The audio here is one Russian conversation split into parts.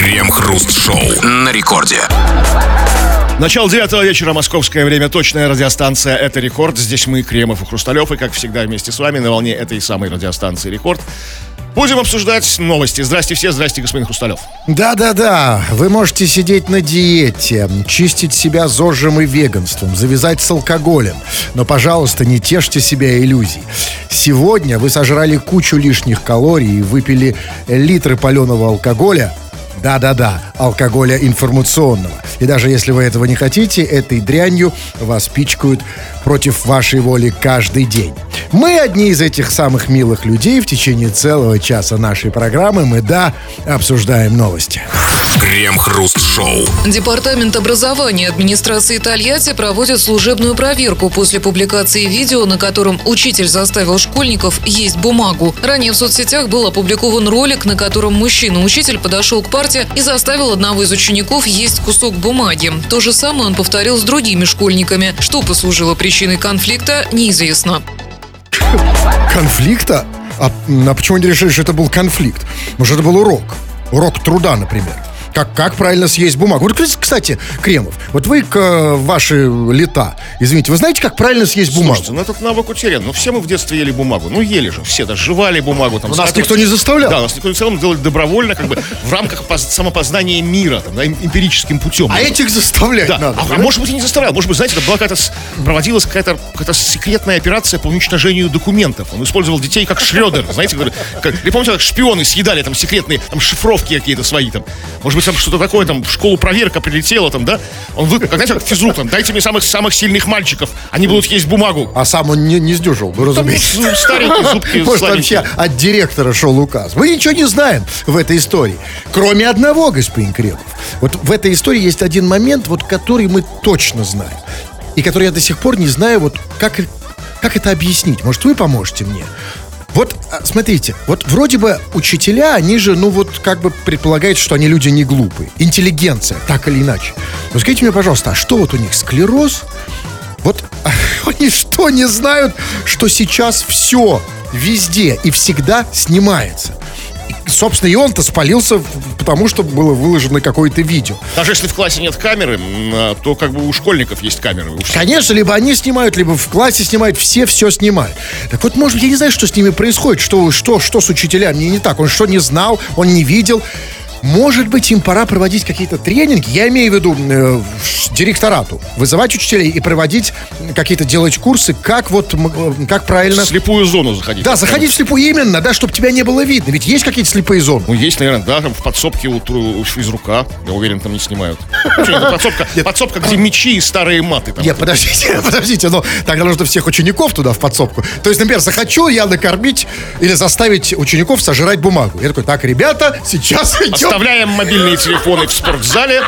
Крем-хруст-шоу на рекорде. Начало девятого вечера, московское время, точная радиостанция «Это Рекорд». Здесь мы, Кремов и Хрусталев, и, как всегда, вместе с вами на волне этой самой радиостанции «Рекорд». Будем обсуждать новости. Здрасте все, здрасте, господин Хрусталев. Да-да-да, вы можете сидеть на диете, чистить себя зожем и веганством, завязать с алкоголем. Но, пожалуйста, не тешьте себя иллюзий. Сегодня вы сожрали кучу лишних калорий и выпили литры паленого алкоголя, да-да-да, алкоголя информационного. И даже если вы этого не хотите, этой дрянью вас пичкают против вашей воли каждый день. Мы одни из этих самых милых людей в течение целого часа нашей программы. Мы, да, обсуждаем новости. Крем-хруст-шоу. Департамент образования администрации Тольятти проводит служебную проверку после публикации видео, на котором учитель заставил школьников есть бумагу. Ранее в соцсетях был опубликован ролик, на котором мужчина-учитель подошел к парте и заставил одного из учеников есть кусок бумаги. То же самое он повторил с другими школьниками. Что послужило причиной конфликта, неизвестно. Конфликта? А, а почему они решили, что это был конфликт? Может, это был урок? Урок труда, например. Как, как правильно съесть бумагу? Вот, кстати, Кремов, вот вы к э, ваши лета, извините, вы знаете, как правильно съесть бумагу? Слушайте, ну этот навык утерян. Ну все мы в детстве ели бумагу. Ну ели же все, даже жевали бумагу. Там, У нас никто не заставлял. Да, нас никто в целом делали добровольно, как бы в рамках поз- самопознания мира, там, да, эм- эмпирическим путем. А этих заставлять Да, надо. а, а понимаете? может быть и не заставлял. Может быть, знаете, это была какая-то проводилась какая-то какая секретная операция по уничтожению документов. Он использовал детей как Шредер, знаете, как, помните, как шпионы съедали там секретные там шифровки какие-то свои там. Может быть, там что-то такое, там в школу проверка прилетела, там, да? Он вы, как, знаете, как физрук, там, дайте мне самых самых сильных мальчиков, они будут есть бумагу. А сам он не, не сдюжил, ну, Там разумеется. ну, старенькие зубки Может, вообще от директора шел указ. Мы ничего не знаем в этой истории. Кроме одного, господин Кремов. Вот в этой истории есть один момент, вот который мы точно знаем. И который я до сих пор не знаю, вот как, как это объяснить. Может, вы поможете мне? Вот, а, смотрите, вот вроде бы учителя, они же, ну вот, как бы предполагают, что они люди не глупые. Интеллигенция, так или иначе. Но скажите мне, пожалуйста, а что вот у них, склероз? Вот они что, не знают, что сейчас все везде и всегда снимается? Собственно, и он-то спалился, потому что было выложено какое-то видео. Даже если в классе нет камеры, а, то как бы у школьников есть камеры. У Конечно, либо они снимают, либо в классе снимают, все все снимают. Так вот, может быть, я не знаю, что с ними происходит, что, что, что с учителями не так. Он что, не знал, он не видел. Может быть, им пора проводить какие-то тренинги, я имею в виду э, директорату, вызывать учителей и проводить какие-то, делать курсы, как вот, э, как правильно... в слепую зону заходить. Да, заходить в слепую именно, да, чтобы тебя не было видно. Ведь есть какие-то слепые зоны. Ну, есть, наверное, да, там в подсобке у, у физрука. Я уверен, там не снимают. Подсобка, подсобка, где мечи и старые маты. Нет, подождите, подождите, но тогда нужно всех учеников туда в подсобку. То есть, например, захочу я накормить или заставить учеников сожрать бумагу. Я такой, так, ребята, сейчас идем. Оставляем мобильные телефоны в спортзале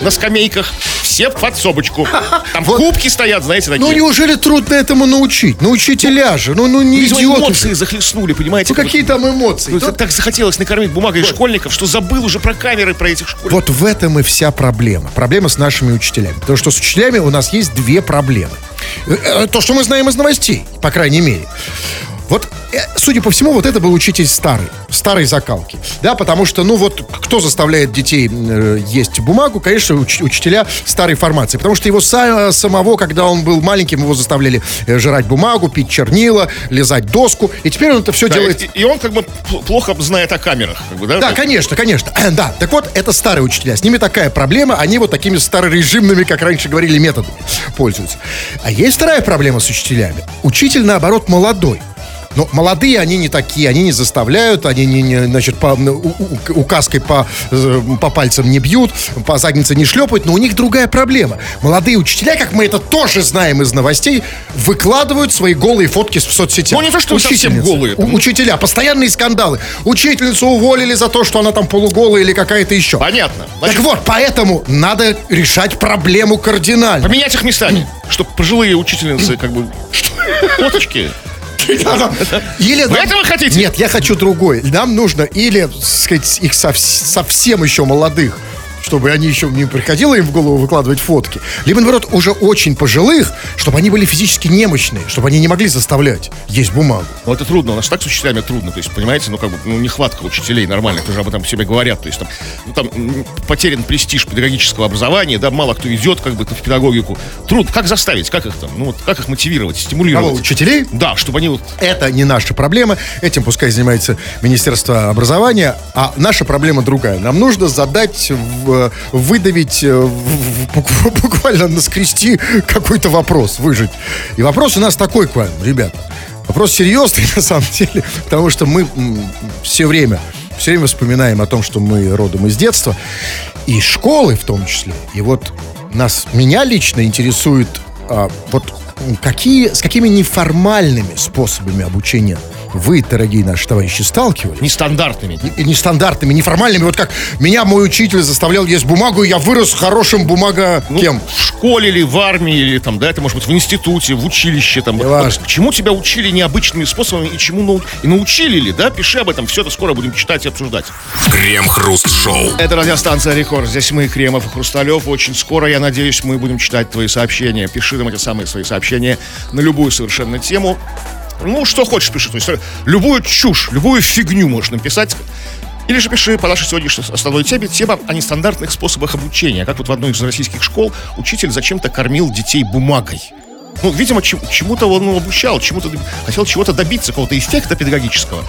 на, скамейках. Все в подсобочку. Там кубки стоят, знаете, такие. Ну, неужели трудно этому научить? Ну, учителя же, ну, ну не Видимо, идиоты. эмоции захлестнули, понимаете? Ну, какие там эмоции? Ну, Ну, так захотелось накормить бумагой школьников, что забыл уже про камеры, про этих школьников. Вот в этом и вся проблема. Проблема с нашими учителями. Потому что с учителями у нас есть две проблемы. Э, э, То, что мы знаем из новостей, по крайней мере. Вот, э, судя по всему, вот это был учитель старый, старой закалки. Да, потому что, ну вот, кто заставляет детей э, есть бумагу? Конечно, уч- учителя старой формации. Потому что его са- самого, когда он был маленьким, его заставляли э, жрать бумагу, пить чернила, лизать доску. И теперь он это все Да, делает... и, и он как бы плохо знает о камерах. Как бы, да? Да, Так. конечно, конечно. Да, так вот, это старые учителя. С ними такая проблема. Они вот такими старорежимными, как раньше говорили, методами пользуются. А есть вторая проблема с учителями. Учитель, наоборот, молодой. Но молодые они не такие, они не заставляют, они не, не, значит, по, у- у- указкой по, э, по пальцам не бьют, по заднице не шлепают, но у них другая проблема. Молодые учителя, как мы это тоже знаем из новостей, выкладывают свои голые фотки в соцсетях. Ну, не то, что совсем голые, У- учителя, постоянные скандалы. Учительницу уволили за то, что она там полуголая или какая-то еще. Понятно. Так Значит, вот, поэтому надо решать проблему кардинально. поменять их местами, чтобы пожилые учительницы как бы... Фоточки. Или Вы нам- этого хотите? Нет, я хочу другой. Нам нужно или, так сказать, их сов- совсем еще молодых чтобы они еще не приходило им в голову выкладывать фотки. Либо, наоборот, уже очень пожилых, чтобы они были физически немощные, чтобы они не могли заставлять есть бумагу. Ну, это трудно, у нас так с учителями трудно, то есть, понимаете, ну, как бы, ну, нехватка учителей нормальных, тоже об этом себе говорят, то есть, там, ну, там потерян престиж педагогического образования, да, мало кто идет, как бы, в педагогику. Трудно, как заставить, как их там, ну, вот, как их мотивировать, Кого, стимулировать? учителей? Да, чтобы они вот Это не наша проблема. Этим пускай занимается Министерство образования. А наша проблема другая. Нам нужно задать, в- выдавить, э, в- в- букв- буквально наскрести какой-то вопрос, выжить. И вопрос у нас такой к вам, ребята. Вопрос серьезный, на самом деле, потому что мы все время, все время вспоминаем о том, что мы родом из детства, и школы в том числе. И вот нас, меня лично интересует а, вот какие, с какими неформальными способами обучения вы, дорогие наши товарищи, сталкивались? нестандартными. И нестандартными, неформальными. Вот как меня мой учитель заставлял есть бумагу, и я вырос хорошим бумага Ну, кем? В школе или в армии, или там, да, это может быть в институте, в училище, там. Вот чему тебя учили необычными способами и чему нау- и научили ли, да? Пиши об этом, все это скоро будем читать и обсуждать. Крем-хруст-шоу. Это радиостанция Рекорд. Здесь мы, Кремов и Хрусталев. Очень скоро, я надеюсь, мы будем читать твои сообщения. Пиши нам эти самые свои сообщения на любую совершенно тему. Ну, что хочешь, пиши. То есть, любую чушь, любую фигню можешь написать. Или же пиши по нашей сегодняшней основной теме, тема о нестандартных способах обучения. Как вот в одной из российских школ учитель зачем-то кормил детей бумагой. Ну, видимо, чем- чему-то он ну, обучал, чему-то хотел чего-то добиться, какого-то эффекта педагогического.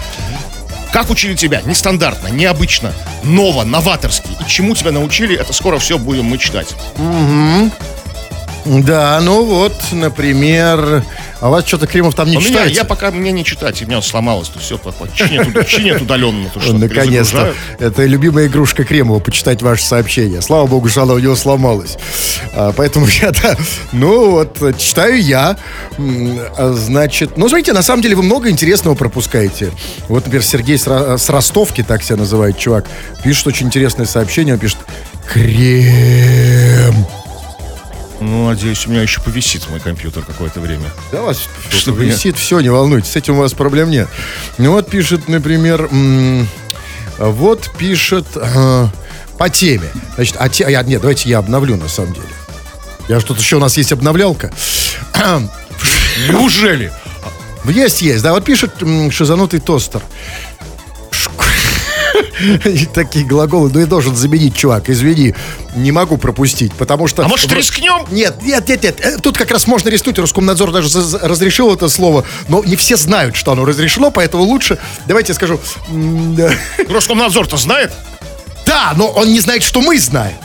Как учили тебя? Нестандартно, необычно, ново, новаторски. И чему тебя научили, это скоро все будем мы читать. Да, ну вот, например... А у вас что-то Кремов там не У меня, читается? я пока мне не читать, у меня сломалось, то все чинят, чинят удаленно. То, что Наконец-то. Это любимая игрушка Кремова, почитать ваши сообщения. Слава богу, что она у него сломалась. А, поэтому я, да, ну вот, читаю я. А, Значит, ну, смотрите, на самом деле вы много интересного пропускаете. Вот, например, Сергей с Ростовки, так себя называет чувак, пишет очень интересное сообщение. Он пишет, крем. Ну, надеюсь, у меня еще повисит мой компьютер какое-то время. Да, у вас Что что вы- висит, все, не волнуйтесь, с этим у вас проблем нет. Ну вот пишет, например, вот пишет э, по теме. Значит, а те, а я, нет, давайте я обновлю на самом деле. Я что-то еще у нас есть обновлялка. Неужели? Есть, есть. Да, вот пишет шизанутый тостер. Такие глаголы, ну и должен заменить, чувак, извини, не могу пропустить, потому что... А может, рискнем? Нет, нет, нет, нет. Э, Тут как раз можно рискнуть. Роскомнадзор даже разрешил это слово, но не все знают, что оно разрешено, поэтому лучше, давайте я скажу. Роскомнадзор-то знает? да, но он не знает, что мы знаем.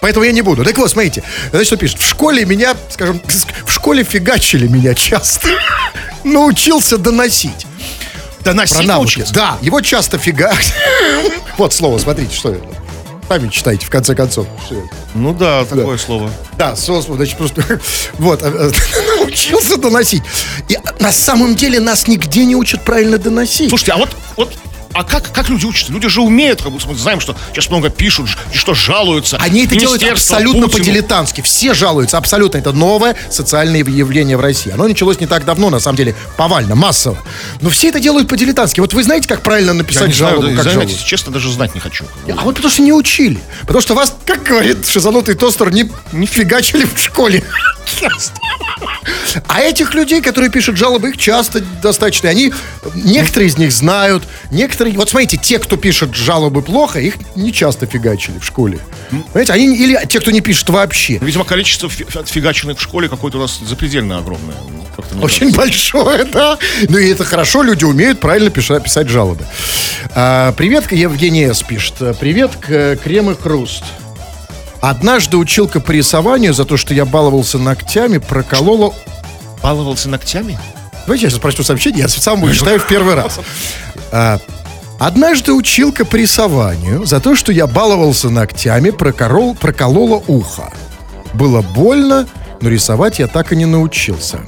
Поэтому я не буду. Так вот, смотрите. Значит, что пишет? В школе меня, скажем, в школе фигачили меня часто. Научился доносить. Доносить Про навыки. Да, его часто фига... Вот слово, смотрите, что это. Сами читайте, в конце концов. Ну да, такое слово. Да, слово, значит, просто... Вот, э, научился доносить. И на самом деле нас нигде не учат правильно доносить. Слушайте, а вот, вот а как, как люди учатся? Люди же умеют, как бы, мы знаем, что сейчас много пишут, что жалуются. Они это делают абсолютно по-дилетантски. Все жалуются абсолютно. Это новое социальное явление в России. Оно началось не так давно, на самом деле, повально, массово. Но все это делают по-дилетантски. Вот вы знаете, как правильно написать не знаю, жалобу, да, как жалобу? честно, даже знать не хочу. А вот потому что не учили. Потому что вас, как говорит шизанутый тостер, не, не фигачили в школе. А этих людей, которые пишут жалобы, их часто достаточно. Они, некоторые из них знают, некоторые... Вот смотрите, те, кто пишет жалобы плохо, их не часто фигачили в школе. Понимаете, они... Или те, кто не пишет вообще. Видимо, количество фи- отфигаченных в школе какое-то у нас запредельно огромное. Ну, Очень кажется. большое, да. Ну и это хорошо, люди умеют правильно пиша- писать жалобы. А, привет, Евгений С. пишет. Привет, к- Крем и Хруст. Однажды училка по рисованию за то, что я баловался ногтями, проколола... Баловался ногтями? Давайте я сейчас прочту сообщение, я сам его читаю в первый раз. А, Однажды училка по рисованию за то, что я баловался ногтями, прокорол, проколола ухо. Было больно, но рисовать я так и не научился.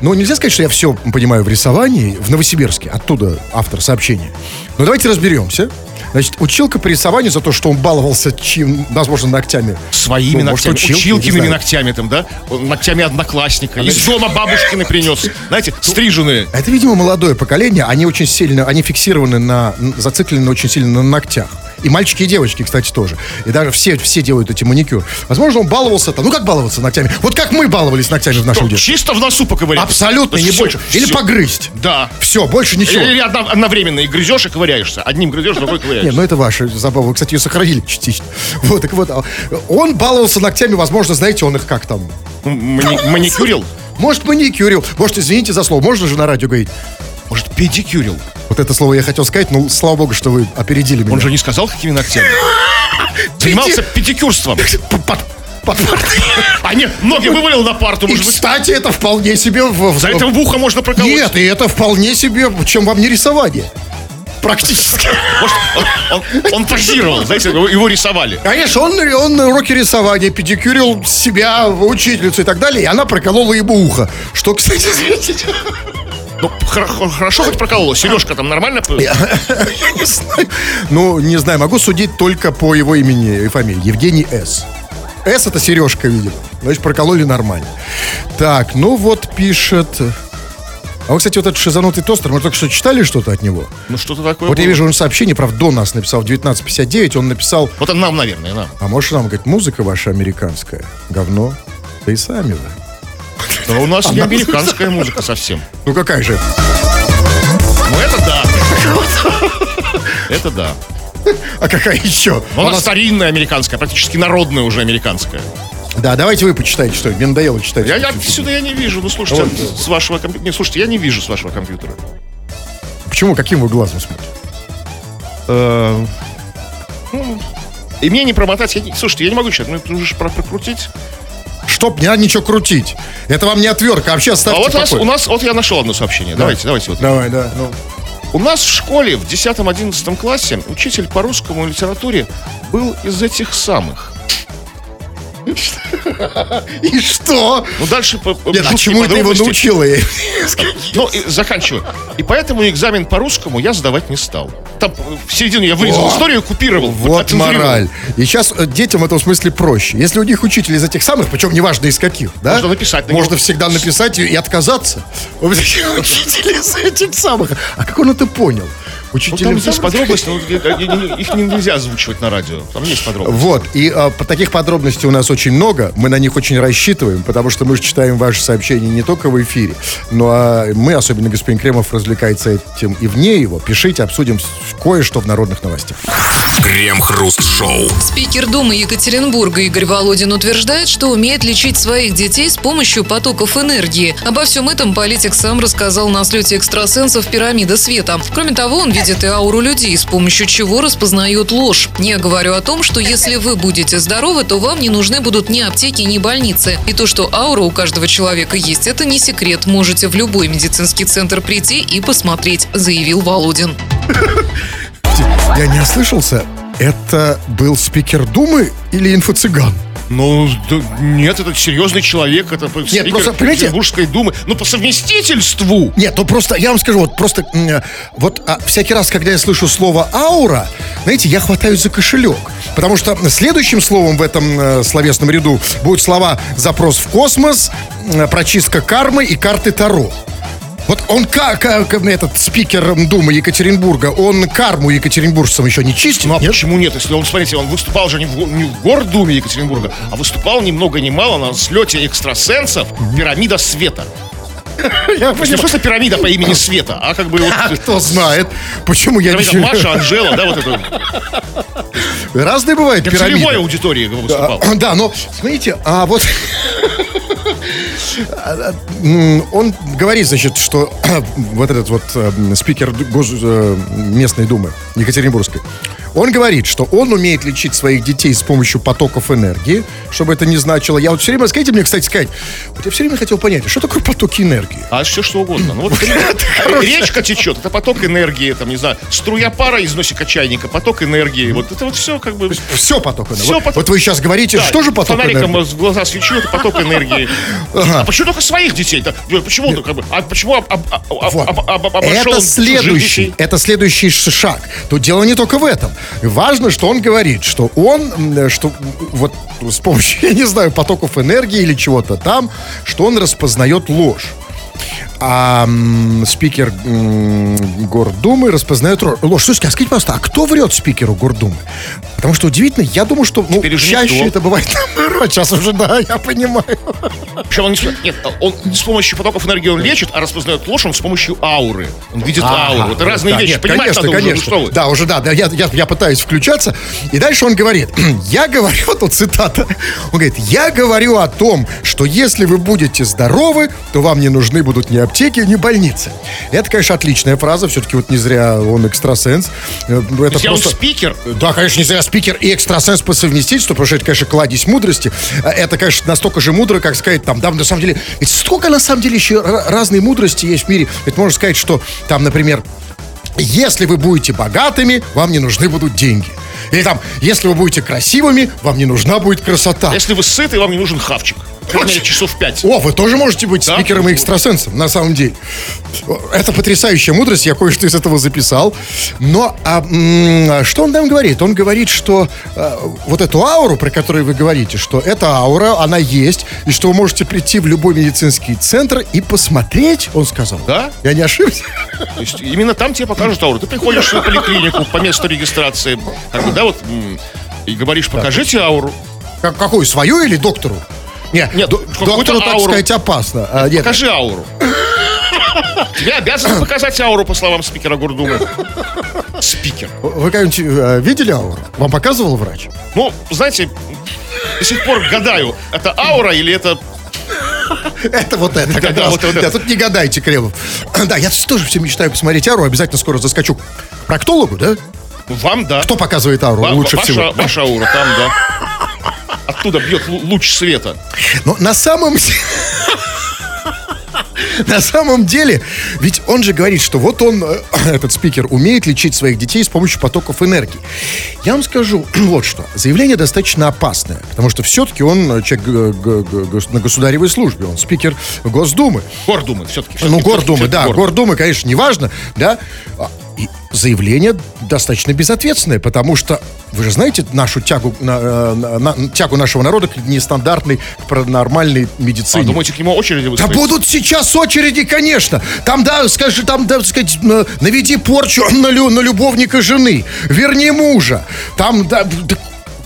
Ну, нельзя сказать, что я все понимаю в рисовании в Новосибирске. Оттуда автор сообщения. Но давайте разберемся. Значит, училка по рисованию за то, что он баловался, чем, возможно, ногтями. Своими Ну, может, ногтями, не училкиными ногтями там, да? Ногтями одноклассника. Из дома бабушкины принес. Знаете, стриженные. Это, видимо, молодое поколение. Они очень сильно, они фиксированы на, зациклены очень сильно на ногтях. И мальчики, и девочки, кстати, тоже. И даже все, все делают эти маникюр. Возможно, он баловался там. Ну, как баловаться ногтями? Вот как мы баловались ногтями в нашем Что, детстве. Чисто в носу поковырять. Абсолютно, То не есть больше. всё, Или погрызть. Да. Все, больше ничего. Или одно- одновременно и грызешь, и ковыряешься. Одним грызешь, другой Нет, ковыряешься. ну это ваша забава. Вы, кстати, ее сохранили частично. Вот, так вот. а, Он баловался ногтями, возможно, знаете, он их как там... Мани- маникюрил? Может, маникюрил. Может, извините за слово. Можно же на радио говорить? Может, педикюрил? Вот это слово я хотел сказать, но слава богу, что вы опередили меня. Он же не сказал, какими ногтями. Занимался педикюрством. А нет, ноги вывалил на парту, И, может быть. кстати, это вполне себе... в- За это в ухо можно проколоть. Нет, и это вполне себе, чем вам не рисование. Практически. Может, он, он- он позировал, знаете, его рисовали. Конечно, он, он на уроке рисования педикюрил себя, учительницу и так далее, и она проколола ему ухо. Что, кстати, Ну, хор- хорошо хоть проколола. Сережка там нормально? я не знаю. Ну, не знаю, могу судить только по его имени и фамилии. Евгений С. С это Сережка, видимо. Значит, прокололи нормально. Так, ну вот пишет... А вы, кстати, вот этот шизанутый тостер, мы только что читали что-то от него? Ну, что-то такое Вот я было. вижу, он сообщение, правда, до нас написал в 1959, он написал, Вот он нам, наверное, нам. а может нам, говорит, музыка ваша американская, говно, да и сами вы. Но у нас не американская музыка совсем. Ну какая же? Ну, это да. Это да. А какая еще? Но У она нас- старинная американская, практически народная уже американская. Да, давайте вы почитайте, что мне надоело читать. Я, я сюда я не вижу. Ну, слушайте, Вот. с вашего компьютера... Не, слушайте, я не вижу с вашего компьютера. Почему? Каким вы глазом смотрите? Э, ну, И мне не промотать. Я не- Слушайте, я не могу сейчас. Ну, это уже про- прокрутить. Чтоб не надо ничего крутить. Это вам не отвертка, а вообще А оставьте вот у нас, покой. у нас, вот я нашел одно сообщение. Давайте, давайте вот. Давай, да. ну. У нас в школе в 10-11 классе учитель по русскому литературе был из этих самых. И что? Ну, дальше... Нет, а чему это его? Я- Ну, заканчиваю. И поэтому экзамен по русскому я сдавать не стал. Там в середину я вырезал историю, купировал. Вот мораль. И сейчас э, детям в этом смысле проще. Если у них учитель из этих самых, причем неважно из каких, да? Можно написать на Можно всегда написать и, отказаться. Учитель из этих самых. А как он это понял? Ну, Учитель там есть подробности, но их не- нельзя озвучивать на радио. Там есть подробности. Вот, и а, таких подробностей у нас очень много, мы на них очень рассчитываем, потому что мы же читаем ваши сообщения не только в эфире, но а мы, особенно господин Кремов, развлекается этим и вне его. Пишите, обсудим кое-что в народных новостях. Крем-хруст-шоу. Спикер Думы Екатеринбурга Игорь Володин утверждает, что умеет лечить своих детей с помощью потоков энергии. Обо всем этом политик сам рассказал на слете экстрасенсов «Пирамида света». Кроме того, он видит и ауру людей, с помощью чего распознает ложь. Я говорю о том, что если вы будете здоровы, то вам не нужны будут ни аптеки, ни больницы. И то, что аура у каждого человека есть, это не секрет. Можете в любой медицинский центр прийти и посмотреть, заявил Володин. Я не ослышался, это был спикер Думы или инфо-цыган? Ну, да, нет, это серьезный человек, это спикер просто, понимаете- Петербургской думы. Ну, по совместительству. Нет, ну просто, я вам скажу, вот просто, э, вот а, всякий раз, когда я слышу слово «аура», знаете, я хватаюсь за кошелек. Потому что следующим словом в этом э, словесном ряду будут слова «запрос в космос», «прочистка кармы» и «карты Таро». Вот он, как, этот спикер Думы Екатеринбурга, он карму екатеринбуржцам еще не чистит? Ну, а нет? почему нет? Если он, смотрите, он выступал же не в, не в Гордуме Екатеринбурга, а выступал ни много ни мало на слете экстрасенсов «Пирамида света». Я не просто пирамида по имени Света, а как бы вот... А кто знает, почему я Пирамида Маша, Анжела, да, вот это. Разные бывают пирамиды. целевой аудитории выступал. Да, но смотрите, а вот он говорит, значит, что вот этот вот э, спикер э, местной думы Екатеринбургской, он говорит, что он умеет лечить своих детей с помощью потоков энергии, чтобы это не значило. Я вот все время, скажите мне, кстати, сказать, вот я все время хотел понять, а что такое потоки энергии? А все что угодно. Ну, вот, речка течет, это поток энергии, там, не знаю, струя пара из носика чайника, поток энергии. Вот это вот все как бы... Все поток энергии. Вот, вот вы сейчас говорите, Да, что же поток фонариком энергии? в глаза свечу, это поток энергии. Ага. А почему только своих детей? -то? Почему, ну, как бы, а почему об- об- об- Вот. об- об- обошел это следующий, это следующий шаг. Тут дело не только в этом. Важно, что он говорит, что он, что вот с помощью, я не знаю, потоков энергии или чего-то там, что он распознает ложь. А м, спикер м, Гордумы распознает ложь. Слушайте, а скажите, пожалуйста, а кто врет спикеру Гордумы? Потому что удивительно, я думаю, что ну, Теперь уже чаще никто. это бывает наоборот. Сейчас уже, да, я понимаю. Причем он не, с- нет, он с помощью потоков энергии он лечит, а распознает ложь он с помощью ауры. Он видит ауру. Это разные Да, вещи. нет, Понимаешь, конечно, надо уже, ну конечно. что вы? Да, уже да, да, я, я, я пытаюсь включаться. И дальше он говорит, я говорю, тут цитата, он говорит, я говорю о том, что если вы будете здоровы, то вам не нужны будут ни аптеки, ни больницы. Это, конечно, отличная фраза, все-таки вот не зря он экстрасенс. Э, Это То есть я он спикер. да, конечно, не зря спикер и экстрасенс по совместительству, потому что это, конечно, кладезь мудрости. А Это, конечно, настолько же мудро, как сказать, там, да, на самом деле, ведь столько, на самом деле, еще ра- разной мудрости есть в мире. Ведь можно сказать, что там, например, если вы будете богатыми, вам не нужны будут деньги. Или там, если вы будете красивыми, вам не нужна будет красота. Если вы сыты, вам не нужен хавчик. Крайней мере, часов пять. О, вы тоже можете быть Да? спикером и экстрасенсом, на самом деле. Это потрясающая мудрость, я кое-что из этого записал. Но а, м, что он там говорит? Он говорит, что э, вот эту ауру, про которую вы говорите, что эта аура, она есть, и что вы можете прийти в любой медицинский центр и посмотреть, он сказал. Да? Я не ошибся? То есть именно там тебе покажут ауру. Ты приходишь в поликлинику по месту регистрации, как бы, да, вот, и говоришь, покажите ауру. Как- какую, свою или доктору? Нет, Нет, до- доктору, так ауру. сказать, опасно. А, нет, Покажи ауру. Тебе обязаны показать ауру, по словам спикера Гордумы. Спикер. вы когда-нибудь э, видели ауру? Вам показывал врач? Ну, знаете, до сих пор гадаю, это аура или это... Это вот это как раз. Да, тут не гадайте, Кремов. Да, я тоже все мечтаю посмотреть Ару. Обязательно скоро заскочу к проктологу, да? Вам, да. Кто показывает Ва- лучше всего? Ваша аура там, да. Оттуда бьет лу- луч света. Но на самом деле... На самом деле, ведь он же говорит, что вот он, э, этот спикер, умеет лечить своих детей с помощью потоков энергии. Я вам скажу вот что. Заявление достаточно опасное, потому что все-таки он э, человек гос- на государевой службе, он спикер Госдумы. Гордумы все-таки. Ну, Гордумы, да, Гордумы, конечно, неважно, да. А, заявление достаточно безответственное, потому что вы же знаете нашу тягу, на, э, на- на- тягу нашего народа к нестандартной, к нормальной А, медицине. думаете, к нему очереди Да выстроить? будут сейчас очереди, конечно. Там, да, скажи, там, да, сказать, на- наведи порчу на, лю- на любовника жены. Верни мужа. Там, да, да,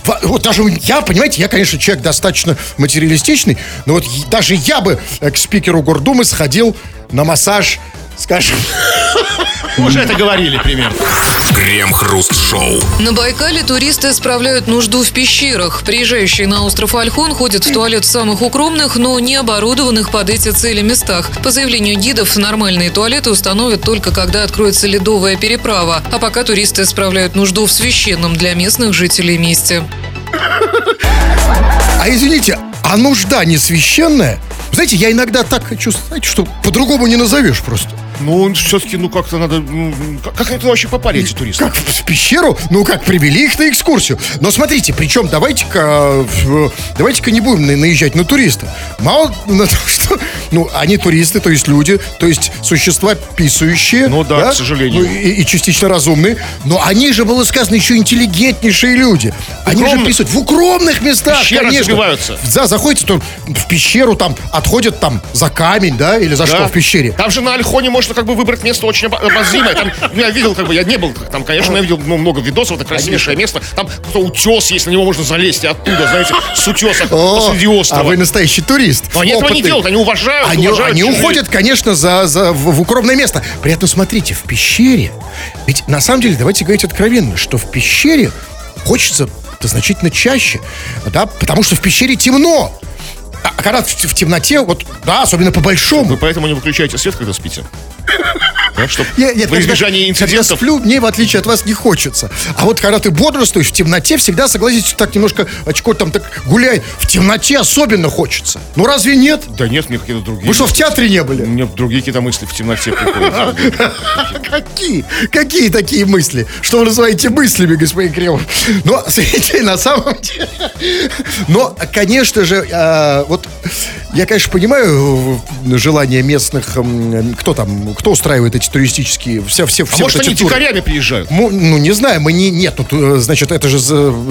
во- вот даже я, понимаете, я, конечно, человек достаточно материалистичный, но вот даже я бы э, к спикеру Гордумы сходил на массаж, скажем, уже это говорили примерно. Крем-хруст-шоу. На Байкале туристы справляют нужду в пещерах. Приезжающие на остров Альхон ходят в туалет в самых укромных, но не оборудованных под эти цели местах. По заявлению гидов, нормальные туалеты установят только когда откроется ледовая переправа. А пока туристы справляют нужду в священном для местных жителей месте. а извините, а нужда не священная? Знаете, я иногда так хочу, знаете, что по-другому не назовешь просто. Ну, все-таки, ну, как-то надо... ну, Как, как это вообще попали, эти туристы? Как в пещеру? Ну, как привели их на экскурсию. Но смотрите, причем давайте-ка э, давайте-ка не будем на- наезжать на туриста. Мало на то, что ну, они туристы, то есть люди, то есть существа писающие. Ну да, к сожалению. Ну, и, и частично разумные. Но они же, было сказано, еще интеллигентнейшие люди. Они же писают в укромных местах, В пещерах конечно. забиваются. Да, заходите то в пещеру, там отходят там за камень, да, или за Да. что в пещере. Там же на Альхоне можно как бы выбрать место очень обо- обозримое. Там, ну, я видел, как бы, я не был там, конечно, я видел ну, много видосов, это красивейшее место. Там какой-то утес есть, на него можно залезть и оттуда, знаете, с утеса О, посреди острова. а вы настоящий турист. Но они этого не делают, они уважают, Они, уважают они уходят, конечно, за, за, в, в укромное место. При этом, смотрите, в пещере, ведь на самом деле, давайте говорить откровенно, что в пещере хочется значительно чаще, да, потому что в пещере темно. А когда в, в темноте, вот, да, особенно по большому. Вы поэтому не выключаете свет, когда спите? Да, чтоб Я- нет, во когда- избежание Когда инцидентов. сплю, мне, в отличие от вас, не хочется. А вот когда ты бодрствуешь в темноте, всегда, согласитесь, так немножко очко там так гуляет. В темноте особенно хочется. Ну разве нет? Да нет, мне какие-то другие. Вы что, в театре не были? Мне другие какие-то мысли в темноте приходят. Какие? Какие такие мысли? Что вы называете мыслями, господин Кремов? Но, смотрите, на самом деле... Но, конечно же, э, вот Я, конечно, понимаю э, желание местных, кто там, кто устраивает эти туристические, все, все, А все может, вот они эти туры. дикарями приезжают? Му- Ну, не знаю, мы не... Нет, тут, э, значит, это же...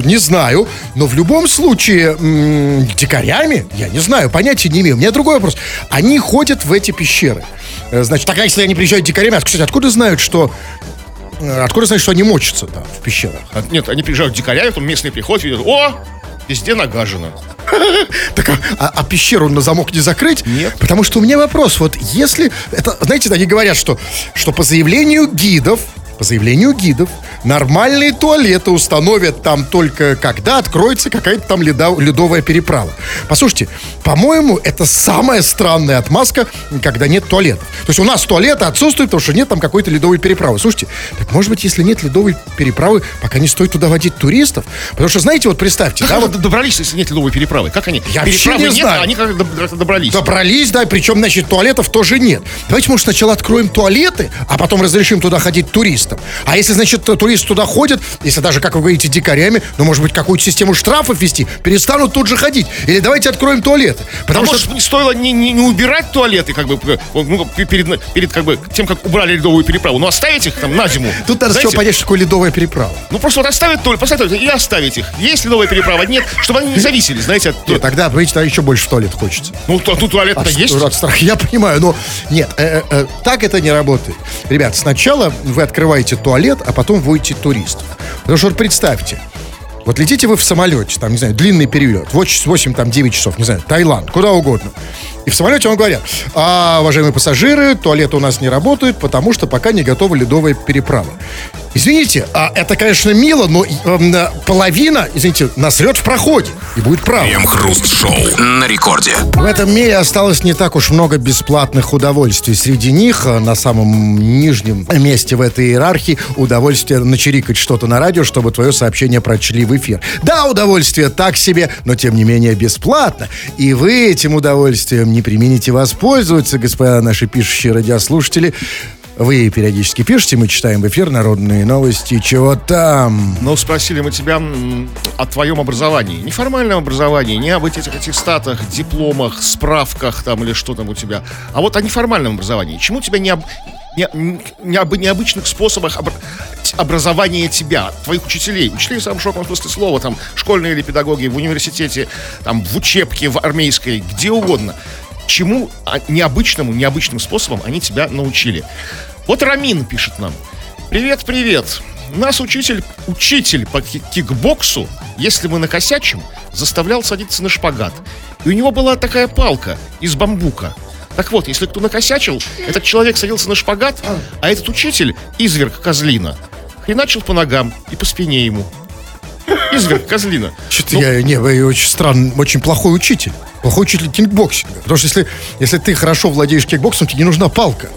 Не знаю. Но в любом случае, м, дикарями, я не знаю, понятия не имею. У меня другой вопрос. Они ходят в эти пещеры. Э, Значит, так а если они приезжают дикарями, а, кстати, откуда знают, что... э, Откуда знают, что они мочатся там, в пещерах? А, Нет, они приезжают дикарями, потом местные приходят, видят, о, везде нагажено. Так, а, а- а пещеру на замок не закрыть? Нет. Потому что у меня вопрос, вот если... Это, знаете, они говорят, что, что по заявлению гидов, по заявлению гидов, нормальные туалеты установят там только когда откроется какая-то там леда- ледовая переправа. Послушайте, по-моему, это самая странная отмазка, когда нет туалетов. То есть у нас туалеты отсутствуют, потому что нет там какой-то ледовой переправы. Слушайте, так может быть, если нет ледовой переправы, пока не стоит туда водить туристов? Потому что, знаете, вот представьте, Как да, вот добрались, если нет ледовой переправы? Как они? Я вообще переправы не нет, знаю. а они как доб- добрались? Добрались, да, причем, значит, туалетов тоже нет. Давайте, может, сначала откроем туалеты, а потом разрешим туда ходить туристам. А если, значит, туристы туда ходят, если даже, как вы говорите, дикарями, ну, может быть, какую-то систему штрафов ввести, перестанут тут же ходить. Или давайте откроем туалеты. А Потому что... может, стоило не, не- не убирать туалеты, как бы, э, ну, перед, перед, как бы, тем, как убрали ледовую переправу, но оставить их там на зиму. Тут надо Знаете, сначала понять, что такое ледовая переправа. Ну, просто вот оставить туалет, поставить и оставить их. Есть ледовая переправа, нет, чтобы они не зависели, знаете, от... Нет, тогда, понимаете, тогда еще больше в туалет хочется. Ну, то- тут туалет-то есть. от страха. Я понимаю, но нет, э, э, э, так это не работает. Ребят, сначала вы открываете туалет, а потом вводите туристов. Потому что вот представьте, вот летите вы в самолете, там, не знаю, длинный период, 8, там, 9 часов, не знаю, Таиланд, куда угодно. И в самолете вам говорят, а, уважаемые пассажиры, туалеты у нас не работают, потому что пока не готова ледовая переправа. Извините, а это, конечно, мило, но эм, э, половина, извините, насрет в проходе и будет прав. Крем-хруст-шоу на рекорде. В этом мире осталось не так уж много бесплатных удовольствий. Среди них э, на самом нижнем месте в этой иерархии удовольствие начерикать что-то на радио, чтобы твое сообщение прочли в эфир. Да, удовольствие так себе, но тем не менее бесплатно. И вы этим удовольствием не примените воспользоваться, господа наши пишущие радиослушатели. Вы периодически пишете, мы читаем в эфир народные новости. Чего там? Но спросили мы тебя о твоем образовании. Неформальном образовании, не об этих аттестатах, дипломах, справках там или что там у тебя, а вот о неформальном образовании. Чему тебя не, об- не, не об необычных способах обр- образования тебя, твоих учителей, учителей в самом широком смысле слова, там, школьные или педагоги, в университете, там, в учебке, в армейской, где угодно. Чему а, необычному, необычным способом они тебя научили. Вот Рамин пишет нам. Привет, привет. Нас учитель, учитель по ки- кикбоксу, если мы накосячим, заставлял садиться на шпагат. И у него была такая палка из бамбука. Так вот, если кто накосячил, этот человек садился на шпагат, а этот учитель, изверг козлина, хреначил по ногам и по спине ему. Изверг козлина. Что-то я, не, вы очень странный, очень плохой учитель. Плохой учитель кикбоксинга. Потому что если, если ты хорошо владеешь кикбоксом, тебе не нужна палка.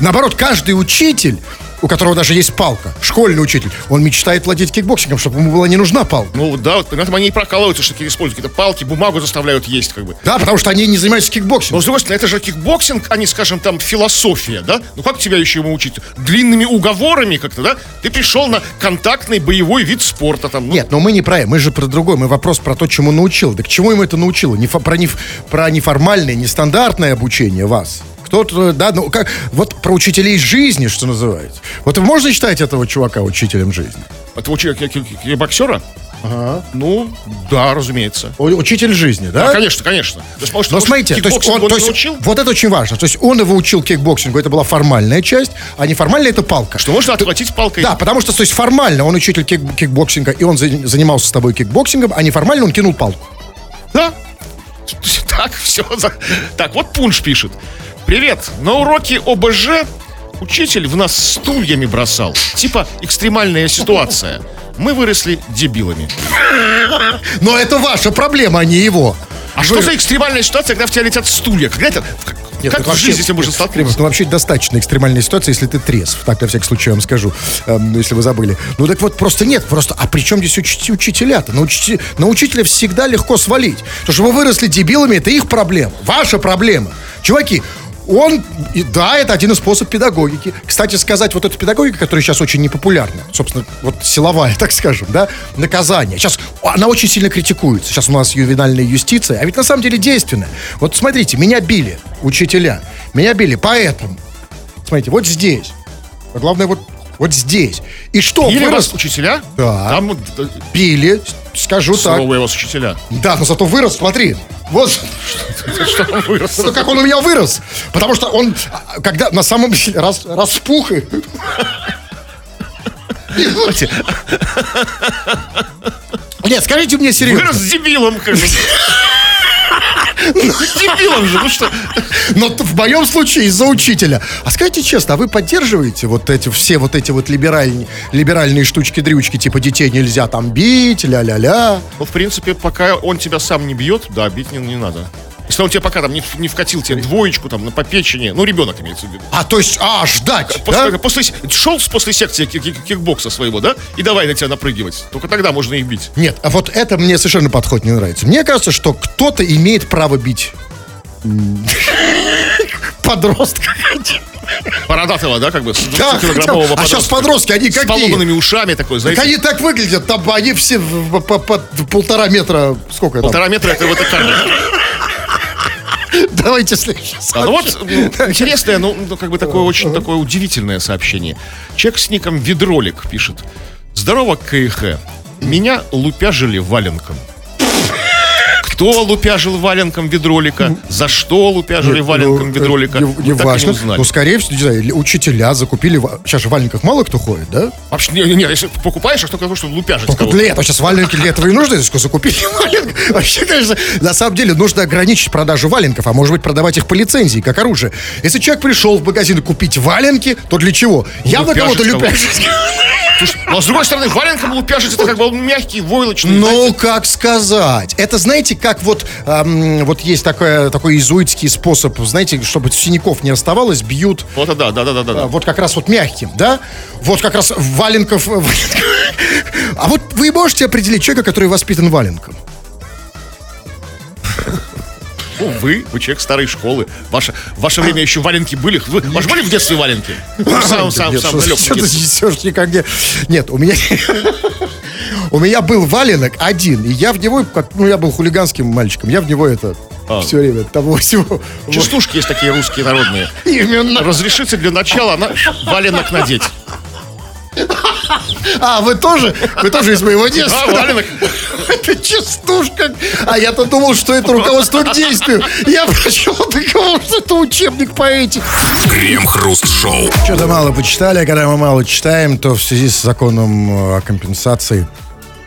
Наоборот, каждый учитель, у которого даже есть палка, школьный учитель, он мечтает владеть кикбоксингом, чтобы ему была не нужна палка. Ну да, вот на этом они и прокалываются, что такие используют какие-то палки, бумагу заставляют есть, как бы. Да, потому что они не занимаются Но кикбоксингом. с другой стороны, это же кикбоксинг, а не, скажем, там, философия, да? Ну как тебя еще ему учить? Длинными уговорами как-то, да? Ты пришел на контактный боевой вид спорта там. ну, Нет, но мы не про это, мы же про другое. Мы вопрос про то, чему научил. Да к чему ему это научило? Не про, неф- про неформальное, нестандартное обучение вас. Кто-то, да, ну как, вот про учителей жизни, что называется. Вот можно считать этого чувака учителем жизни? Этого человека, ки- ки- боксера? Ага. Ну, да, разумеется. Учитель жизни, да? Да, конечно, конечно. То есть, Но смотрите, то есть, он, он то есть научил? вот это очень важно. То есть он его учил кикбоксингу, это была формальная часть, а неформальная это палка. Что можно отхватить палкой? Да, потому что, то есть формально он учитель кик- кикбоксинга, и он за- занимался с тобой кикбоксингом, а неформально он кинул палку. Да. Так, все. Так, вот Пунш пишет. Привет. На уроке ОБЖ учитель в нас стульями бросал. Типа экстремальная ситуация. Мы выросли дебилами. Но это ваша проблема, а не его. А что за экстремальная ситуация, когда в тебя летят стулья? Когда это... Как, Нет, как в вообще- жизни с этим можно столкнуться? ну вообще достаточно экстремальная ситуация, если ты трезв. Так, на всякий случай я вам скажу, эм, если вы забыли. Ну так вот, просто нет, просто, а при чем здесь учти- учителя-то? На, учти- на учителя всегда легко свалить. То, что вы выросли дебилами, это их проблема, ваша проблема. Чуваки, он, и, да, это один из способов педагогики. Кстати сказать, вот эта педагогика, которая сейчас очень непопулярна, собственно, вот силовая, так скажем, да, наказание. Сейчас она очень сильно критикуется. Сейчас у нас ювенальная юстиция, а ведь на самом деле действенная. Вот смотрите, меня били учителя, меня били поэтому. Смотрите, вот здесь. А главное, вот, вот здесь. И что, Или вырос... вас учителя? Да. Там э, Били, скажу так. суровые вас учителя. Да, но зато вырос, смотри. Вот, Что там вырос? ну как он у меня вырос. Потому что он, когда на самом деле рас, распух и... Нет, скажите мне серьезно. Вырос дебилом, как Дебилом же, ну что? Но в моем случае из-за учителя. А скажите честно, а вы поддерживаете вот эти все вот эти вот либеральные, либеральные штучки-дрючки, типа детей нельзя там бить, ля-ля-ля? Ну, в принципе, пока он тебя сам не бьет, да, бить не, не надо. Если он тебе пока там не, не вкатил тебе двоечку там на попечение, ну, ребенок имеется в виду. А, то есть, а, ждать, После, да? после, шел с- после секции кик- кик- кикбокса своего, да? И давай на тебя напрыгивать. Только тогда можно их бить. Нет, а вот это мне совершенно подход не нравится. Мне кажется, что кто-то имеет право бить подростка. Бородатого, да, как бы? с Да, 20-килограммового а сейчас подростки, они С какие? поломанными ушами такой, Так знаете. они так выглядят, там они все по, по- в полтора метра, сколько там? Полтора метра это вот такая. Давайте следующий. А, ну вот, м, интересное, ну, ну, как бы такое очень такое удивительное сообщение. Человек с ником Ведролик пишет. Здорово, КХ. Меня лупяжили валенком. Кто лупяжил валенком ведролика? За что лупяжили валенком ведролика? Не, Мы не и важно. Ну, скорее всего, не знаю, учителя закупили... Сейчас же в валенках мало кто ходит, да? Вообще, не, не, не, если покупаешь, а что того, что лупяжить Только для этого. Сейчас валенки для этого и нужны, если закупили валенки. Вообще, конечно, на самом деле нужно ограничить продажу валенков, а может быть продавать их по лицензии, как оружие. Если человек пришел в магазин купить валенки, то для чего? Явно Лупяжить кого-то кого-то. Слушай, ну, а с другой стороны, валенком лупяжить, это как бы он мягкий, войлочный. Ну, как сказать? Это, знаете, как вот, ам, вот есть такой, такой изуитский способ, знаете, чтобы синяков не оставалось, бьют Вот, да, да, да, да, да. да. вот как раз вот мягким, да? Вот как раз валенков... А вот вы можете определить человека, который воспитан валенком? Ну, вы, вы человек старой школы. Ваше, в ваше время еще валенки были. Вы, ваши были в детстве валенки? Самом, Нет, самом что- ты несешь никогда? Нет, у меня... У меня был валенок один, и я в него, как, ну, я был хулиганским мальчиком, я в него это А. все время того всего. Частушки есть такие русские народные. Именно. Разрешите для начала на валенок надеть. А, вы тоже? Вы тоже из моего детства? А, валенок. Это частушка. А я-то думал, что это руководство к действию. Я почему-то думал, что это учебник по этике. Крем-хруст-шоу. Что-то мало почитали, а когда мы мало читаем, то в связи с законом э, о компенсации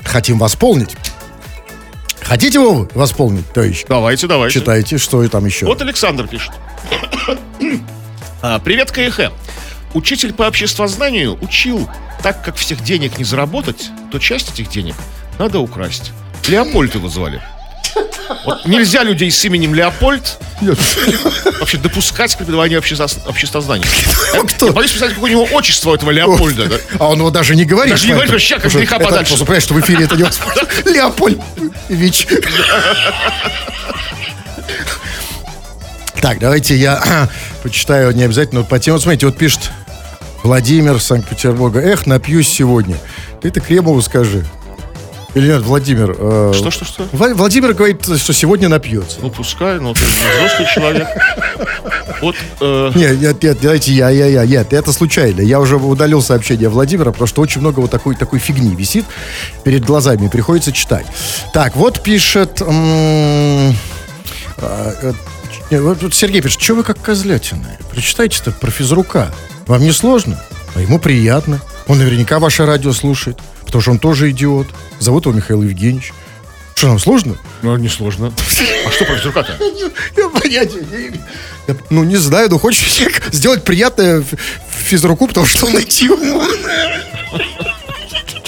хотим восполнить. Хотите его восполнить, товарищ? Давайте, давайте. Читайте, что и там еще. Вот Александр пишет. А, Привет, КХ. Учитель по обществознанию учил, так как всех денег не заработать, то часть этих денег надо украсть. Леопольд его звали. Вот нельзя людей с именем Леопольд вообще допускать к преподаванию общество- обществознания. Кто? я боюсь представить, какое у него отчество этого Леопольда. да. А он его даже не говорит. Даже не говорит, вообще, как греха подальше. Просто понимаешь, что в эфире это невозможно. Леопольдович. Так, давайте я почитаю не обязательно по теме. Вот смотрите, вот пишет Владимир Санкт-Петербурга. Эх, напьюсь сегодня. Ты-то Кремову скажи. Или нет, Владимир? э, Что, что, что? Вла- Владимир говорит, что сегодня напьется. Ну, пускай, но ты взрослый человек. Вот, э, Нет, нет, нет, давайте я, я, я, нет, это случайно. Я уже удалил сообщение Владимира, потому что очень много вот такой, такой фигни висит перед глазами, приходится читать. Так, вот пишет... м, а, э, Сергей пишет, что вы как козлятина? Прочитайте-то про физрука. Вам не сложно? А ему приятно. Он наверняка ваше радио слушает, потому что он тоже идиот. Зовут его Михаил Евгеньевич. Что, нам сложно? ну, несложно. А что про физрука-то? Я понятия не имею. Ну, не знаю, ну хочешь сделать приятное физруку, потому что он идиот.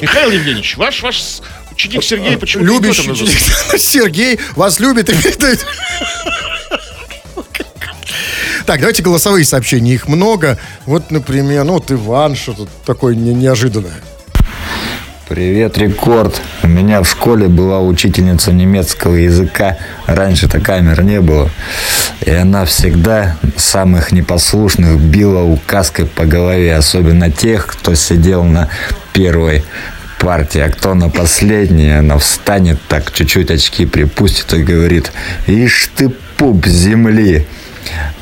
Михаил Евгеньевич, ваш, ваш ученик Сергей почему Любящий ученик. Сергей вас любит и передает. Так, давайте голосовые сообщения. Их много. Вот, например, ну вот Иван, что-то такое не- неожиданное. Привет, Рекорд. меня в школе была учительница немецкого языка. Раньше-то камер не было. И она всегда самых непослушных била указкой по голове. Особенно тех, кто сидел на первой партии, а кто на последней, она встанет так, чуть-чуть очки припустит и говорит, ишь ты пуп земли.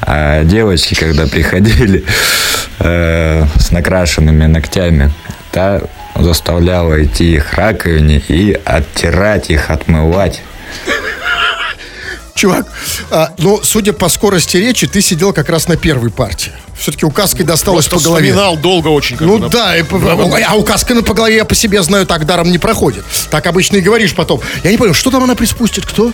А девочки, когда приходили э, с накрашенными ногтями, та заставляла идти их раковине и оттирать их, отмывать. Чувак, а, ну, судя по скорости речи, ты сидел как раз на первой партии. Все-таки указкой досталось Просто по голове. вспоминал долго очень. Ну бы, да, и, а указка на по голове я по себе знаю, так даром не проходит. Так обычно и говоришь потом. Я не понял, что там она приспустит, кто?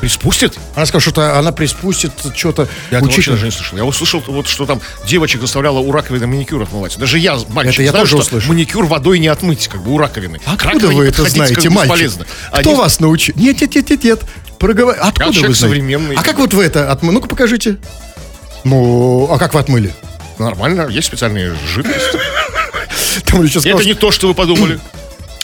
Приспустит? Она сказала, что-то она приспустит что-то. Я учитель. даже не слышал. Я услышал, вот, что там девочек заставляла у раковины маникюр отмывать. Даже я, мальчик, Это я знаю, тоже что услышал. маникюр водой не отмыть, как бы у раковины. К Откуда вы это как знаете, мальчик? бесполезно. Кто Они- вас научил? Нет, нет, нет, нет, нет. Проговор... Откуда человек вы знаете? современный. А как вот вы это отмыли? Ну-ка покажите. Ну, а как вы отмыли? Нормально, есть специальные жидкости. Там еще И сказал, это не то, что вы подумали.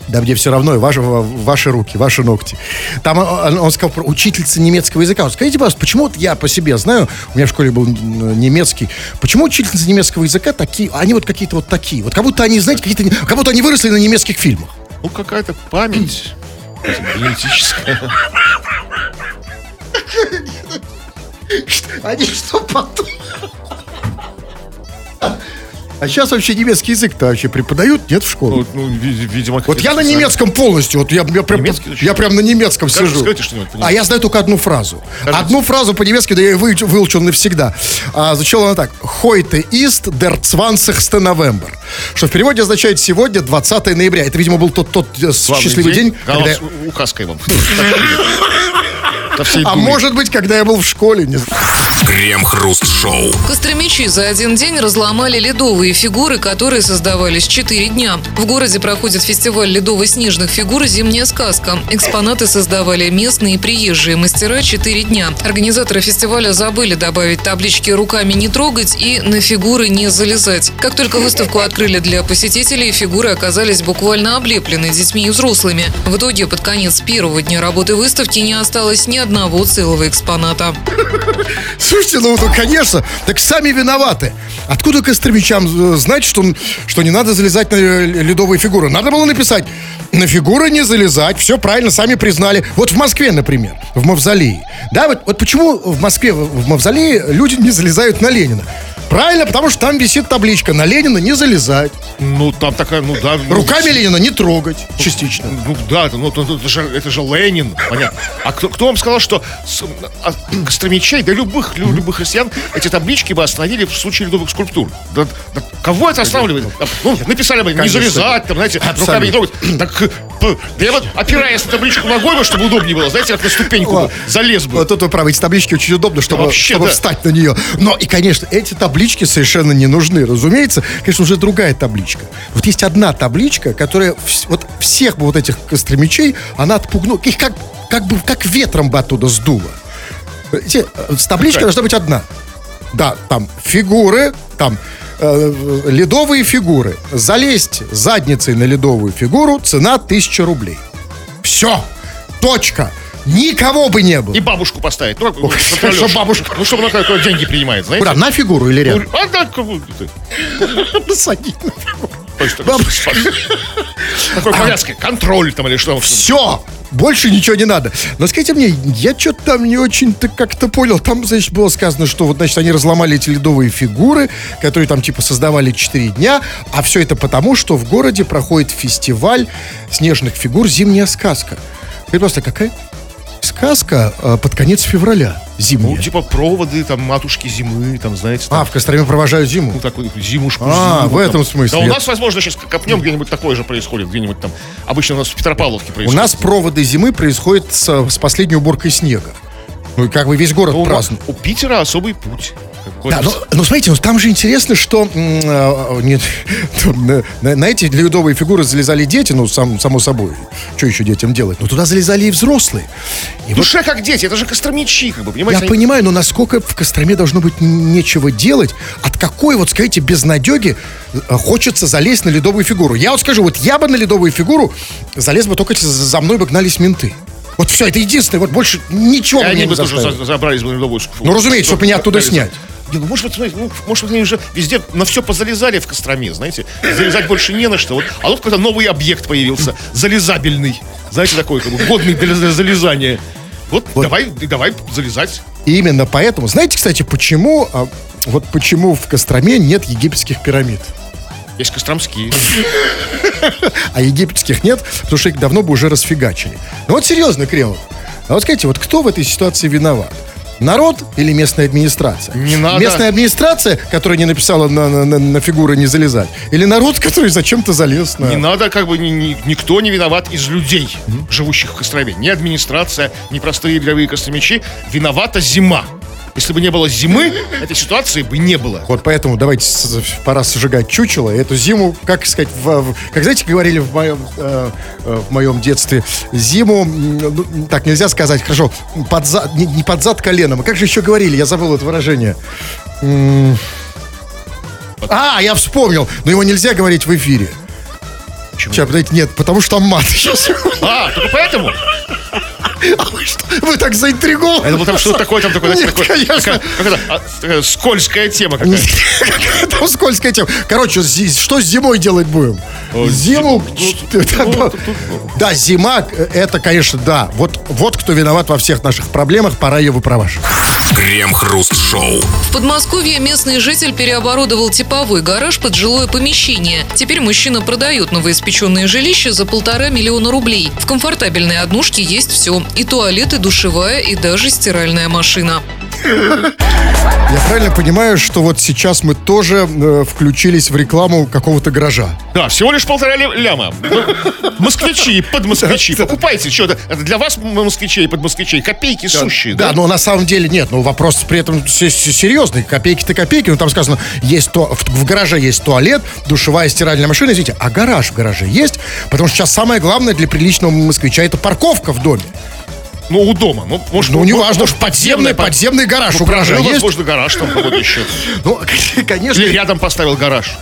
Да мне все равно, ваши, ваши руки, ваши ногти. Там он, он сказал про учительница немецкого языка. Вот Скажите, пожалуйста, почему вот я по себе знаю, у меня в школе был м, немецкий, почему учительницы немецкого языка такие, они вот какие-то вот такие, вот как будто они, знаете, какие-то, как будто они выросли на немецких фильмах. Ну, какая-то память генетическая. Они что потом? А сейчас вообще немецкий язык-то вообще преподают, нет, в школе? Ну, ну, ви- видимо, Вот я на немецком полностью, вот я, я, прям, я прям на немецком Скажите, сижу. скажите по-немецки. а я знаю только одну фразу. Скажите. Одну фразу по-немецки, да я ее выуч- выучил навсегда. А, звучала она так. Heute ist der 20. November. Что в переводе означает сегодня 20 ноября. Это, видимо, был тот, тот э, Славный счастливый день, А когда... вас указкой вам. А может быть, когда я был в школе, не знаю. Крем-хруст-шоу. Костромичи за один день разломали ледовые фигуры, которые создавались 4 дня. В городе проходит фестиваль ледово-снежных фигур «Зимняя сказка». Экспонаты создавали местные и приезжие мастера 4 дня. Организаторы фестиваля забыли добавить таблички «Руками не трогать» и «На фигуры не залезать». Как только выставку открыли для посетителей, фигуры оказались буквально облеплены детьми и взрослыми. В итоге под конец первого дня работы выставки не осталось ни одного целого экспоната. Слушайте, ну, ну, конечно, так сами виноваты. Откуда костромичам знать, что, что не надо залезать на э, ледовые фигуры? Надо было написать, на фигуры не залезать, все правильно, сами признали. Вот в Москве, например, в Мавзолее. Да, вот, вот почему в Москве, в Мавзолее люди не залезают на Ленина? Правильно, потому что там висит табличка «На Ленина не залезать». Ну, там такая, ну да. ну, Руками Ленина не трогать, частично. Ну да, это, ну, это, это же, это же Ленин, понятно. А кто, кто вам сказал, что с, а, Костромичей, да любых, лю- любых россиян, эти таблички бы остановили в случае ледовых скульптур? Да, да кого это останавливает? Да, Ну, написали бы, не залезать, там, знаете, руками не трогать. Так, э, да я вот, опираясь на табличку ногой, бы, чтобы удобнее было, знаете, как на ступеньку бы, залез бы. Вот тут вы правы, эти таблички очень удобно, чтобы, Вообще, чтобы да. встать на нее. Но и, конечно, эти таблички совершенно не нужны. Разумеется, конечно, уже другая табличка. Вот есть одна табличка, которая вот всех бы вот этих костромичей, она отпугнула. Их как, как бы как ветром бы оттуда сдуло. Э, с табличкой Какая? должна быть одна. Да, там фигуры, там э, ледовые фигуры. Залезть задницей на ледовую фигуру, цена 1000 рублей. Все. Точка. Никого бы не было. И бабушку поставить. Ну, Ой, контролёрша. что бабушка? Ну, чтобы она как- деньги принимает, знаете? Куда? На фигуру или рядом? Ну, А, как Посадить на фигуру. Бабушка. Такой повязкой, контроль там или что. Все! Больше ничего не надо. Но скажите мне, я что-то там не очень-то как-то понял. Там, значит, было сказано, что вот, значит, они разломали эти ледовые фигуры, которые там, типа, создавали 4 дня. А все это потому, что в городе проходит фестиваль снежных фигур «Зимняя сказка». Это просто какая сказка э, под конец февраля. Зимняя. Ну, типа проводы, там, матушки зимы, там, знаете, там, а, в Костроме провожают зиму. ну, такую зимушку. А, зиму, в этом там. смысле. Да у нас, возможно, сейчас копнем где-нибудь такое же происходит, где-нибудь там. Обычно у нас в Петропавловке У происходит. нас проводы зимы происходят с, с последней уборкой снега. Ну и как бы весь город Ну, у, празднует. у Питера особый путь. Да, но, но смотрите, ну, там же интересно, что а, нет, на, на- эти ледовые фигуры залезали дети, ну, сам, само собой. Что еще детям делать? Но туда залезали и взрослые. И В вот как дети, это же костромичи, как бы, понимаете? я они- понимаю, но насколько в Костроме должно быть нечего делать, от какой, вот скажите, безнадеги э, хочется залезть на ледовую фигуру. Я вот скажу, вот я бы на ледовую фигуру залез бы только если за мной бы гнались менты. Вот все, это единственное, вот больше ничего И бы они меня не бы тоже забрались бы на ледовую Ну, разумеется, чтобы меня оттуда снять. Не, ну, может быть, смотрите, ну, может быть, они уже везде на все позалезали в Костроме, знаете. Залезать больше не на что. Вот, а тут какой-то новый объект появился, залезабельный. Знаете, такой, как бы, годный для за- залезания. Вот, давай, давай залезать. И именно поэтому, знаете, кстати, почему, а, вот почему в Костроме нет египетских пирамид? Есть костромские. А египетских нет, потому что их давно бы уже расфигачили. Ну вот серьезно, Кремов. А вот скажите, вот кто в этой ситуации виноват? Народ или местная администрация? Не надо. Местная администрация, которая не написала на, на- на- фигуры не залезать? Или народ, который зачем-то залез на... Не надо, как бы, ни- ни- никто не виноват из людей, живущих в Костроме. Ни администрация, ни простые рядовые костромичи. Виновата зима. Если бы не было зимы, этой ситуации бы не было. Вот поэтому давайте пора сожигать чучело. И Эту зиму, как сказать, в- в- как знаете, говорили в моем, э, э, в моем детстве, зиму, ну, так нельзя сказать, хорошо, под зад, не, не под зад коленом. А как же еще говорили? Я забыл это выражение. А, я вспомнил, но его нельзя говорить в эфире. Сейчас, подождите, нет, потому что там мат. Сейчас. А, только поэтому? А вы что? Вы так заинтригованы. Это потому что такое там такое, Нет, такое, конечно. такая- как это, а, скользкая тема какая-то. Там скользкая тема. Короче, что с зимой делать будем? Зиму... Да, зима, э, это, конечно, да. Вот, вот кто виноват во всех наших проблемах, пора ее выпроваживать. Крем-хруст-шоу. В Подмосковье местный житель переоборудовал типовой гараж под жилое помещение. Теперь мужчина продает новоиспеченные жилища за полтора миллиона рублей. В комфортабельной однушке есть все. И туалет, и душевая, и даже стиральная машина. Я правильно понимаю, что вот сейчас мы тоже э, включились в рекламу какого-то гаража? Да, всего лишь полтора ля- ляма. Ну, Москвичи, подмосквичи. Покупайте. Что, это для вас москвичей, подмосквичей. Копейки сущие, Да, но на самом деле нет. Ну, вопрос при этом се- се- серьезный. Копейки-то копейки. Ну, там сказано, есть то, в гараже есть туалет, душевая стиральная машина. Извините, а гараж в гараже есть? Потому что сейчас самое главное для приличного москвича это парковка в доме. Ну, у дома. Ну, может, Ну, может, неважно, может, подземный, под- подземный гараж у Ну, гаража прожил, есть. возможно, гараж там какой-то еще. Ну, конечно. Или рядом поставил гараж.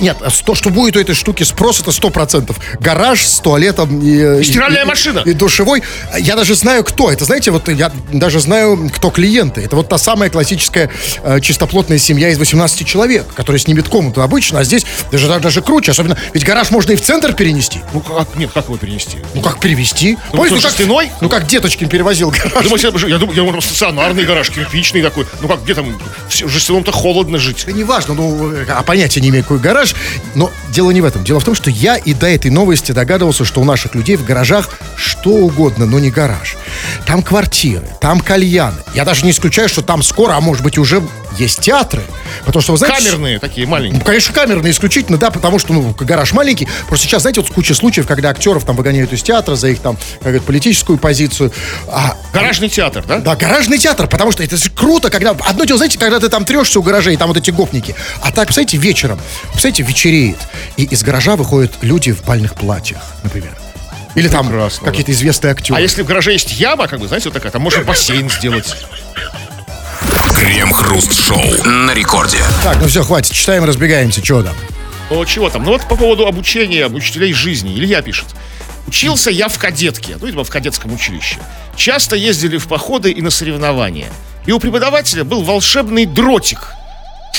Нет, то, что будет у этой штуки спрос, это сто процентов. Гараж с туалетом и... стиральная и- машина. И душевой. Я даже знаю, кто это. Знаете, вот я даже знаю, кто клиенты. Это вот та самая классическая э, чистоплотная семья из 18 человек, которая снимет комнату обычно, а здесь даже, даже, круче. Особенно, ведь гараж можно и в центр перенести. Ну, как, нет, как его перенести? Ну, как перевести? Ну, Помните, что, как, жестяной? ну, как Деточкин перевозил гараж. Думаете, я, я думаю, я думаю, стационарный гараж, кирпичный такой. Ну как, где там, в жестяном-то холодно жить. Да неважно, ну, а понятия не имею, какой гараж. Но дело не в этом. Дело в том, что я и до этой новости догадывался, что у наших людей в гаражах что угодно, но не гараж. Там квартиры, там кальяны. Я даже не исключаю, что там скоро, а может быть уже есть театры. Потому что, вы знаете... Камерные такие, Ну, маленькие. конечно, камерные исключительно, да, потому что, ну, гараж маленький. Просто сейчас, знаете, вот куча случаев, когда актеров там выгоняют из театра за их там, как говорят, политическую позицию. А Гаражный театр, да? да, гаражный театр, потому что это же круто, когда... Одно дело, знаете, когда ты там трешься у гаражей, там вот эти гопники. А так, представляете, вечером, представляете, вечереет, и из гаража выходят люди в бальных платьях, например. Или там Прекрасно, какие-то известные актеры. А если в гараже есть яма, как бы, знаете, вот такая, там можно бассейн сделать. Крем-хруст-шоу на рекорде. Так, ну все, хватит, читаем, разбегаемся, чего там? Ну, чего там? Ну, вот по поводу обучения учителей жизни. Илья пишет. Учился я в кадетке, ну, видимо, в кадетском училище. Часто ездили в походы и на соревнования. И у преподавателя был волшебный дротик.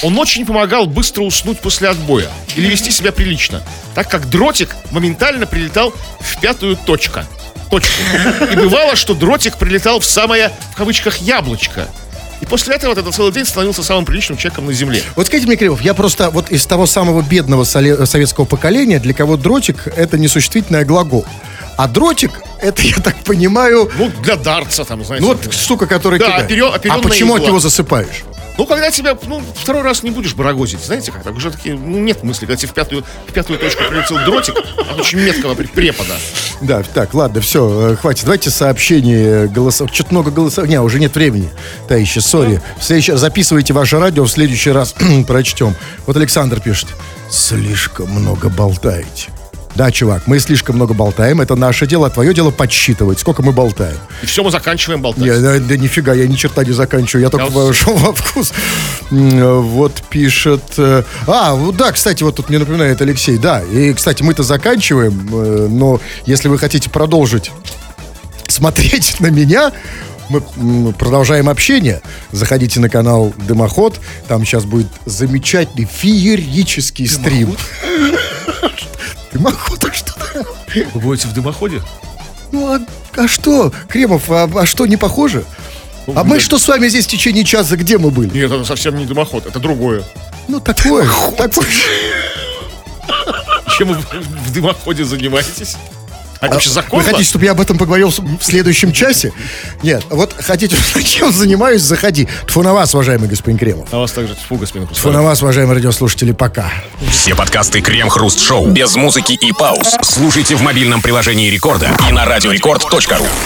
Он очень помогал быстро уснуть после отбоя или вести себя прилично, так как дротик моментально прилетал в пятую точку. точку. И бывало, что дротик прилетал в самое, в кавычках, яблочко. И после этого вот этот целый день становился самым приличным человеком на земле. Вот скажите мне, Кривов, я просто вот из того самого бедного советского поколения, для кого дротик это не существительный глагол. А дротик, это, я так понимаю, Ну, для дарца там, знаете. ну вот штука, которая Да, оперё- А почему от игла. него засыпаешь? Ну, когда тебя, ну, второй раз не будешь барагозить, знаете как, так уже такие, ну, нет мысли, когда тебе в пятую, в пятую точку прилетел дротик от очень меткого пре- препода. Да, так, ладно, все, хватит. Давайте сообщение голосов. Что-то много голосов. Не, уже нет времени. Товарищи, сори. В следующий... Записывайте ваше радио, в следующий раз прочтем. Вот Александр пишет. Слишком много болтаете. Да, чувак, мы слишком много болтаем, это наше дело, а твое дело подсчитывать, сколько мы болтаем. И все, мы заканчиваем болтать. Не, да, да нифига, я ни черта не заканчиваю, я только вошел во вкус. Вот пишет... э, А, да, кстати, вот тут мне напоминает Алексей, да. И, кстати, мы-то заканчиваем, э, но если вы хотите продолжить смотреть на меня, мы продолжаем общение. Заходите на канал Дымоход. Там сейчас будет замечательный феерический стрим. Дымоход, а что такое? Вы будете в дымоходе? Ну, а, а что, Кремов, а, а что, не похоже? А мы что с вами здесь в течение часа, где мы были? Нет, это совсем не дымоход, это другое. Ну, такое, такое. Чем вы в дымоходе занимаетесь? А это вообще Вы законно? хотите, чтобы я об этом поговорил в следующем часе? Нет, вот хотите, чем занимаюсь, заходи. Тфу на вас, уважаемый господин Кремов. А вас также тьфу, господин Тфу на вас, уважаемые радиослушатели, пока. Все подкасты Крем-Хруст Шоу без музыки и пауз. Слушайте в мобильном приложении Рекорда и на радиорекорд.ру.